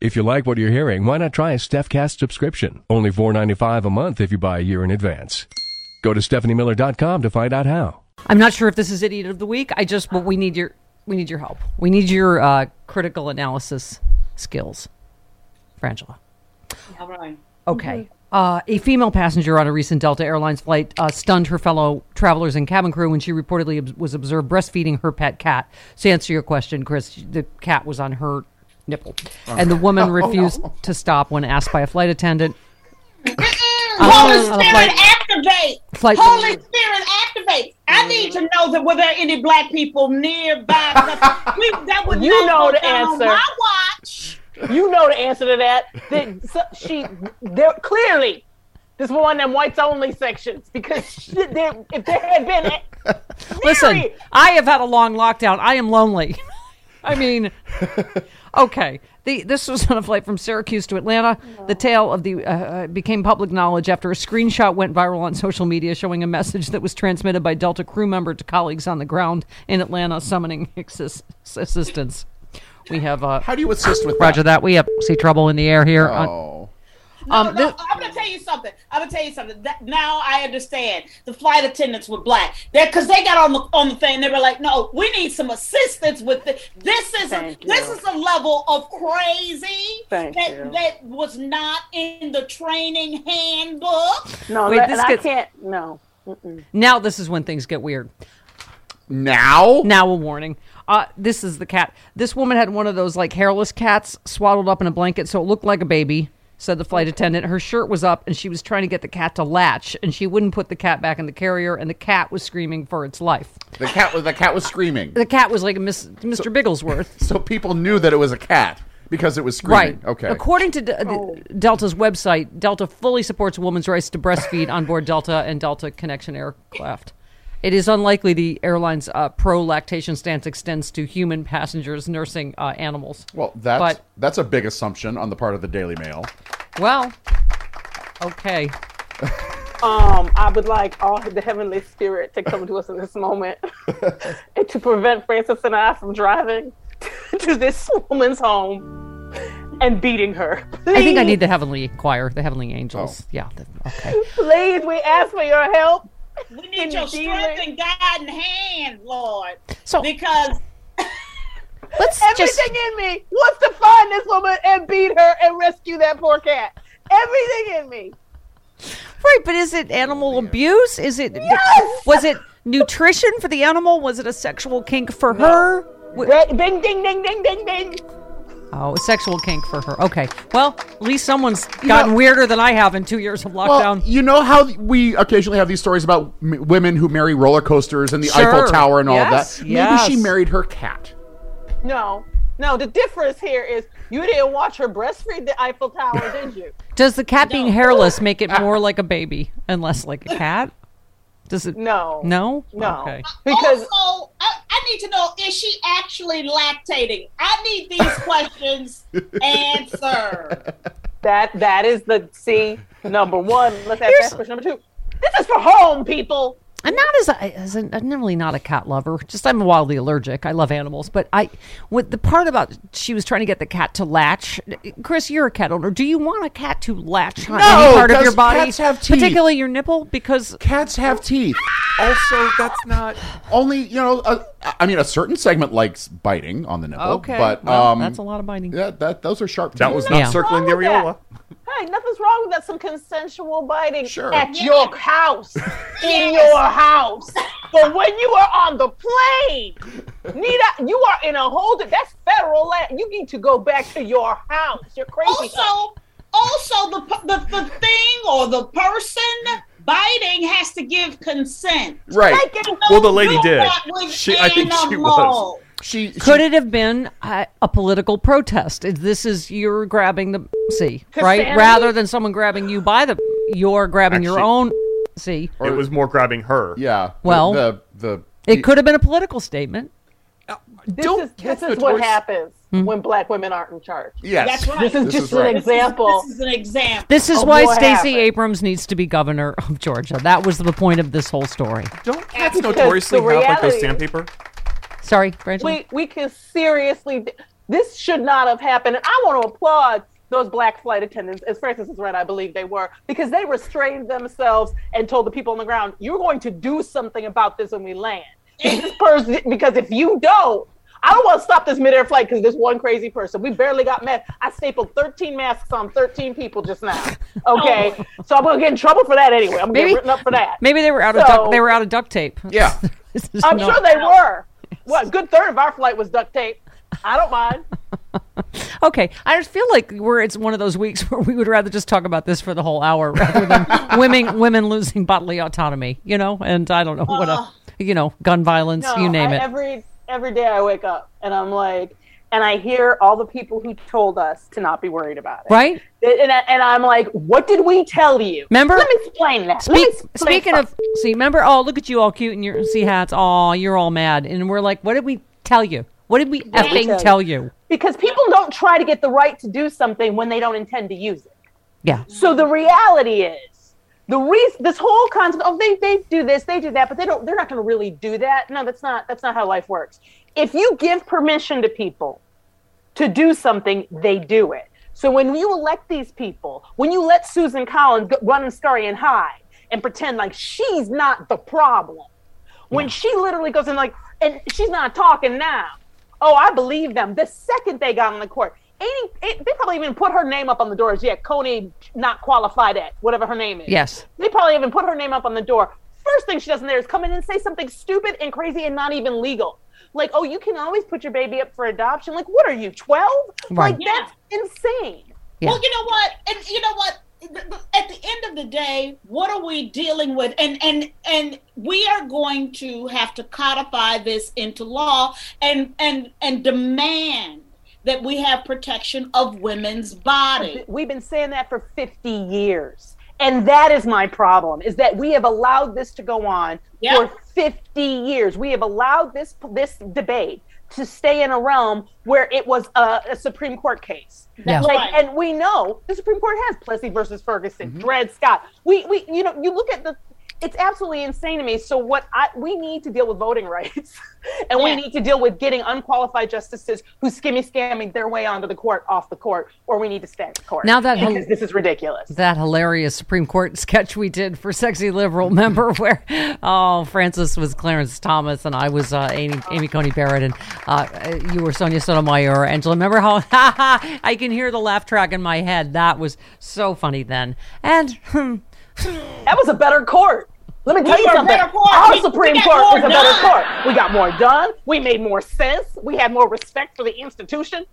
If you like what you're hearing, why not try a StephCast subscription? Only $4.95 a month if you buy a year in advance. Go to stephaniemiller.com to find out how. I'm not sure if this is idiot of the week. I just, but we need your, we need your help. We need your uh, critical analysis skills, Frangela. All right. Okay. Uh, a female passenger on a recent Delta Airlines flight uh, stunned her fellow travelers and cabin crew when she reportedly ob- was observed breastfeeding her pet cat. To answer your question, Chris, the cat was on her nipple, and the woman oh, refused to stop when asked by a flight attendant. Holy Spirit, flight- activate! flight- Holy Spirit, activate! I need to know that were there any black people nearby? we, that would You not know go the down on answer. my watch. You know the answer to that. That so- she, there clearly, this was one of them whites only sections because she, there, if there had been, Listen, I have had a long lockdown. I am lonely. I mean, okay. The, this was on a flight from Syracuse to Atlanta. The tale of the uh, uh, became public knowledge after a screenshot went viral on social media showing a message that was transmitted by Delta crew member to colleagues on the ground in Atlanta summoning assist- assistance. We have uh, How do you assist with Roger that. We have see trouble in the air here. that? on- Oh. No, Um, no, this- I'm gonna tell you something. I'm gonna tell you something. That, now I understand. The flight attendants were black. They because they got on the on the thing. They were like, "No, we need some assistance with this. This is a, Thank this is a level of crazy Thank that you. that was not in the training handbook." no, Wait, and this I can't. No, now this is when things get weird. Now? Now a warning. Uh, this is the cat. This woman had one of those like hairless cats swaddled up in a blanket, so it looked like a baby. Said the flight attendant. Her shirt was up, and she was trying to get the cat to latch, and she wouldn't put the cat back in the carrier, and the cat was screaming for its life. The cat was the cat was screaming. The cat was like a Miss, Mr. Bigglesworth. So people knew that it was a cat because it was screaming. Right. Okay. According to D- the oh. Delta's website, Delta fully supports women's rights to breastfeed on board Delta and Delta Connection aircraft. It is unlikely the airline's uh, pro lactation stance extends to human passengers nursing uh, animals. well, that's but- that's a big assumption on the part of the Daily Mail. Well, okay. um, I would like all the heavenly spirit to come to us in this moment and to prevent Frances and I from driving to this woman's home and beating her. I think I need the heavenly choir, the heavenly angels. Yeah. the- okay. Please, we ask for your help. We need your Indeed. strength and guiding hand, Lord, So because let's Everything just. in me wants to find this woman and beat her and rescue that poor cat. Everything in me. Right, but is it animal abuse? Is it? Yes! Was it nutrition for the animal? Was it a sexual kink for her? Wh- Re- Ding, ding, ding, ding, ding, ding. Oh, a sexual kink for her. Okay. Well, at least someone's gotten weirder than I have in two years of Well, lockdown. you know how we occasionally have these stories about m- women who marry roller coasters and the Sure. Eiffel Tower and all Yes, of that. Maybe yes. she married her cat. No, no. The difference here is you didn't watch her breastfeed the Eiffel Tower, did you? Does the cat being hairless make it more like a baby and less like a cat? Does it? No. No. No. Okay. Oh, because also I, I need to know is she actually lactating? I need these questions answered. that that is the C number one. Let's ask Here's- that question number two. This is for home people. I'm not as, a, as a, I'm really not a cat lover. Just I'm wildly allergic. I love animals, but I with the part about she was trying to get the cat to latch. Chris, you're a cat owner. Do you want a cat to latch on No, any part of your body, cats have teeth. particularly your nipple? Because Cats have teeth. Also, that's not. Only you know. Uh, I mean, a certain segment likes biting on the nipple. okay, but well, um, that's a lot of biting. Yeah, that those are sharp. That teeth. was not Yeah. circling the Wrong that? areola. Hey, nothing's wrong with that. Some consensual biting Sure. at your house, in your house. But when you are on the plane, Nita, you are in a hold. That's federal land. You need to go back to your house. You're crazy. Also, also the, the the thing or the person biting has to give consent. right. Make it- Well, the lady did. She- I think she was. Animals. She, she Could it have been a, a political protest? This is you're grabbing the see right Cassandra? rather than someone grabbing you by the. You're grabbing your own see. It was more grabbing her. Yeah. Well, the the, It could have been a political statement. This Don't is, this is what happens Hmm. when black women aren't in charge. Yes. That's right. This is This just is an right. This is- example. This is an example. This is why what Stacey happened. Abrams needs to be governor of Georgia. That was the point of this whole story. Don't cats Because notoriously the have like those sandpaper? Sorry, Rachel. we we can seriously this should not have happened and i want to applaud those black flight attendants as frances is right i believe they were because they restrained themselves and told the people on the ground you're going to do something about this when we land Because this person because if you don't I don't want to stop this midair flight because this one crazy person. We barely got met. I stapled 13 masks on 13 people just now. Okay, so I'm gonna get in trouble for that anyway. I'm gonna Maybe- get written up for that. Maybe they were out of duct, they were out of duct tape. Yeah. I'm not- sure they were. What? a Good third of our flight was duct tape. I don't mind. Okay, I just feel like we're it's one of those weeks where we would rather just talk about this for the whole hour rather than women women losing bodily autonomy, you know, and I don't know what a you know gun violence, No, you name I- it. Every every day I wake up and I'm like, and I hear all the people who told us to not be worried about it. right? And, I, and I'm like, what did we tell you? Remember? Let me explain that. Speak, explain speaking of, see, remember? Oh, look at you, all cute in your sea hats. Oh, you're all mad, and we're like, what did we tell you? What did we we effing tell tell you? you? because people don't try to get the right to do something when they don't intend to use it. Yeah, So the reality is, the reason this whole concept of they they do this, they do that, but they don't. They're not going to really do that. No, that's not that's not how life works. If you give permission to people to do something, they do it. So when you elect these people, when you let Susan Collins run and scurry and hide and pretend like she's not the problem, when she literally goes in like, and she's not talking now. Oh, I believe them. The second they got on the court, 80, it, they probably even put her name up on the doors. Yeah, Coney not qualified at whatever her name is. Yes. They probably even put her name up on the door. First thing she does in there is come in and say something stupid and crazy and not even legal. Like, oh, you can always put your baby up for adoption. Like, what are you, 12? Right. Like, that's insane. Yeah. Well, you know what? And you know what? At the end of the day, what are we dealing with? And and and we are going to have to codify this into law and and and demand that we have protection of women's body. We've been saying that for 50 years. And that is my problem is that we have allowed this to go on Yeah. for 50 years. We have allowed this this debate to stay in a realm where it was a, a Supreme Court case. Yeah. Like, Right. and we know the Supreme Court has Plessy versus Ferguson, mm-hmm. Dred Scott. We, we, you know, you look at the, it's absolutely insane to me. So what I, we need to deal with voting rights, and we need to deal with getting unqualified justices who skimmy scamming their way onto the court, off the court, or we need to stay at the court. Now that- because this is ridiculous. that hilarious Supreme Court sketch we did for Sexy Liberal member where oh Frances was Clarence Thomas and I was uh, Amy, Amy Coney Barrett and uh, you were Sonia Sotomayor Angela remember how I can hear the laugh track in my head that was so funny then and hmm, That was a better court. Let me tell We you a something. better court. Our We- Supreme we Court more was a better court. We got more done. We made more sense. We had more respect for the institution.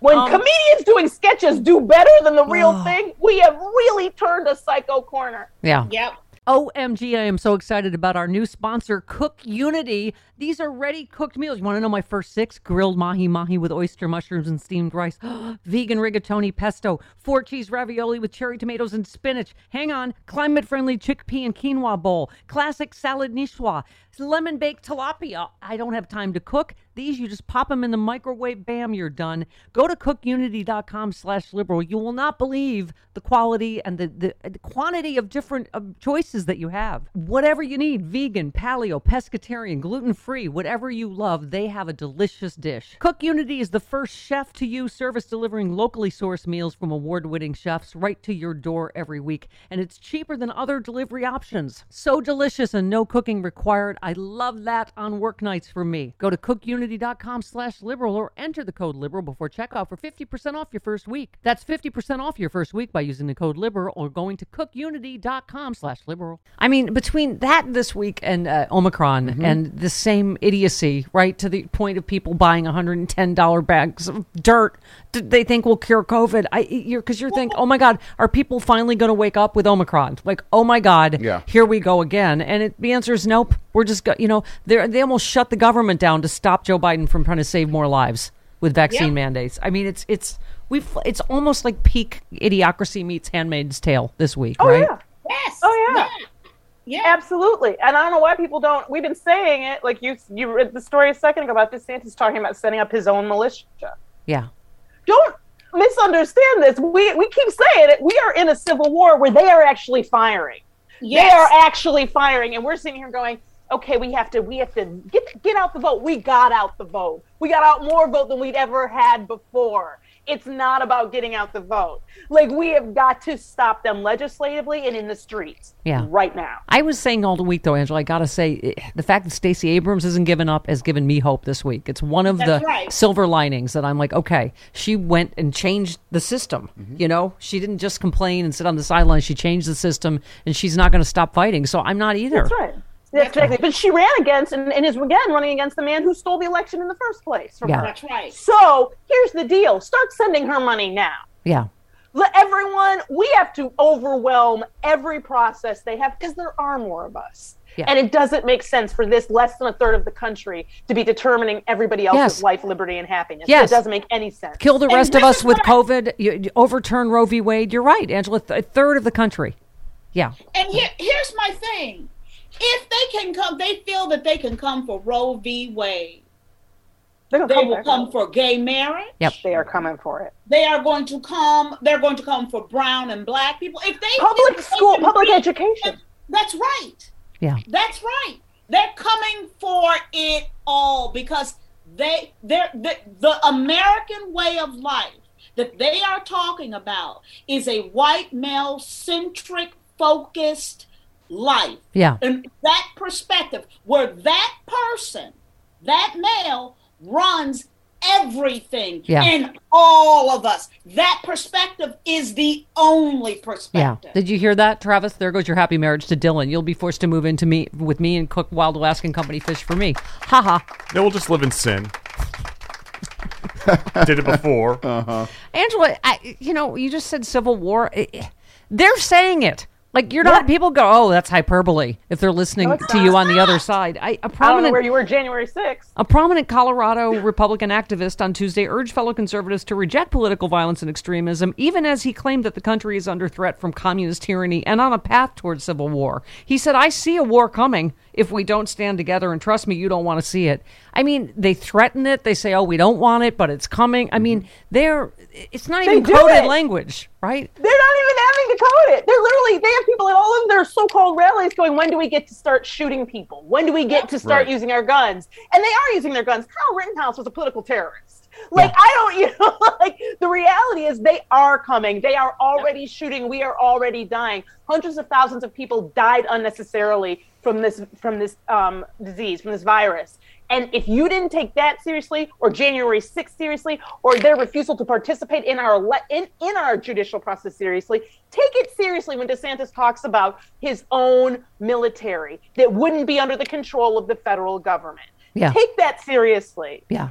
When Um, comedians doing sketches do better than the real thing, we have really turned a psycho corner. yeah Yep. OMG, I am so excited about our new sponsor, Cook Unity. These are ready cooked meals. You want to know my first six? Grilled mahi mahi with oyster mushrooms and steamed rice. Vegan rigatoni pesto. Four cheese ravioli with cherry tomatoes and spinach. Hang on. Climate friendly chickpea and quinoa bowl. Classic salad niçoise. Lemon baked tilapia. I don't have time to cook. These you just pop them in the microwave. Bam, you're done. Go to cookunity.com slash liberal. You will not believe the quality and the, the, the quantity of different choices that you have. Whatever you need, vegan, paleo, pescatarian, gluten-free, whatever you love, they have a delicious dish. Cook Unity is the first chef to you service delivering locally sourced meals from award-winning chefs right to your door every week. And it's cheaper than other delivery options. So delicious and no cooking required. I love that on work nights for me. Go to cookunity.com slash liberal or enter the code liberal before checkout for 50% off your first week. That's 50% off your first week by using the code liberal or going to cookunity.com slash liberal. I mean, between that this week and uh, Omicron and the same idiocy, right, to the point of people buying $110 bags of dirt they think will cure COVID. I, you're, cause you're thinking, oh my God, are people finally going to wake up with Omicron? Like, oh my God, Yeah. here we go again. And it, the answer is nope. We're just, go, you know, they they almost shut the government down to stop Joe Biden from trying to save more lives with vaccine Yeah. mandates. I mean, it's it's we've it's almost like peak idiocracy meets Handmaid's Tale this week, Oh right? yeah. Yes. Oh, yeah. Yeah. Absolutely. And I don't know why people don't. We've been saying it. Like you, you read the story a second ago about DeSantis talking about setting up his own militia. Yeah. Don't misunderstand this. We we keep saying it. We are in a civil war where they are actually firing. Yes. They are actually firing, and we're sitting here going, "Okay, we have to, we have to get get out the vote." We got out the vote. We got out more vote than we'd ever had before. It's not about getting out the vote. Like we have got to stop them legislatively and in the streets. Yeah. Right now. I was saying all the week though, Angela. I gotta say, eh, the fact that Stacey Abrams isn't given up has given me hope this week. It's one of That's the right. silver linings that I'm like, okay, she went and changed the system. Mm-hmm. You know, she didn't just complain and sit on the sidelines. She changed the system, and she's not going to stop fighting. So I'm not either. That's right. That's exactly. But she ran against and, and is again running against the man who stole the election in the first place. from Yeah. her. That's right. So here's the deal: start sending her money now. Yeah. Let everyone. We have to overwhelm every process they have because there are more of us. Yeah. And it doesn't make sense for this less than a third of the country to be determining everybody else's Yes. life, liberty, and happiness. Yes. It doesn't make any sense. Kill the And rest of us with what I- COVID. You, you overturn Roe v. Wade. You're right, Angela. Th- a third of the country. Yeah. And here, here's my thing: if they can come, they feel that they can come for Roe v. Wade. They're gonna They come will back. come for gay marriage. Yep. They are coming for it. They are going to come. They're going to come for brown and black people. If they Public think they school, public beat- education. That's right. Yeah. That's right. They're coming for it all because they they're, the the American way of life that they are talking about is a white male centric focused life. Yeah. And that perspective where that person, that male runs everything Yeah. and all of us. That perspective is the only perspective. Yeah. Did you hear that, Travis? There goes your happy marriage to Dylan. You'll be forced to move into me with me and cook Wild Alaskan Company fish for me. Ha ha. No, we'll just live in sin. Did it before. Uh-huh. Angela, I, you know, you just said Civil War. I- I- They're saying it. Like you're not. People go, "Oh, that's hyperbole." If they're listening it's to you on the other side, I, a I don't know prominent where you were January 6th. A prominent Colorado Republican activist on Tuesday urged fellow conservatives to reject political violence and extremism, even as he claimed that the country is under threat from communist tyranny and on a path towards civil war. He said, I see a war coming if we don't stand together, and trust me, you don't want to see it. I mean, they threaten it. They say, oh, we don't want it, but it's coming. I mm-hmm. mean, they're, it's not even coded it. language, right? They're not even having to code it. They're literally, they have people at all of their so called rallies going, when do we get to start shooting people? When do we get to start Right. using our guns? And they are using their guns. Kyle Rittenhouse was a political terrorist. Like, I don't, you know, like the reality is they are coming. They are already shooting. We are already dying. Hundreds of thousands of people died unnecessarily from this, from this um, disease, from this virus. And if you didn't take that seriously, or January 6th seriously, or their refusal to participate in our ele- in, in our judicial process seriously, take it seriously when DeSantis talks about his own military that wouldn't be under the control of the federal government. Yeah. Take that seriously. Yeah.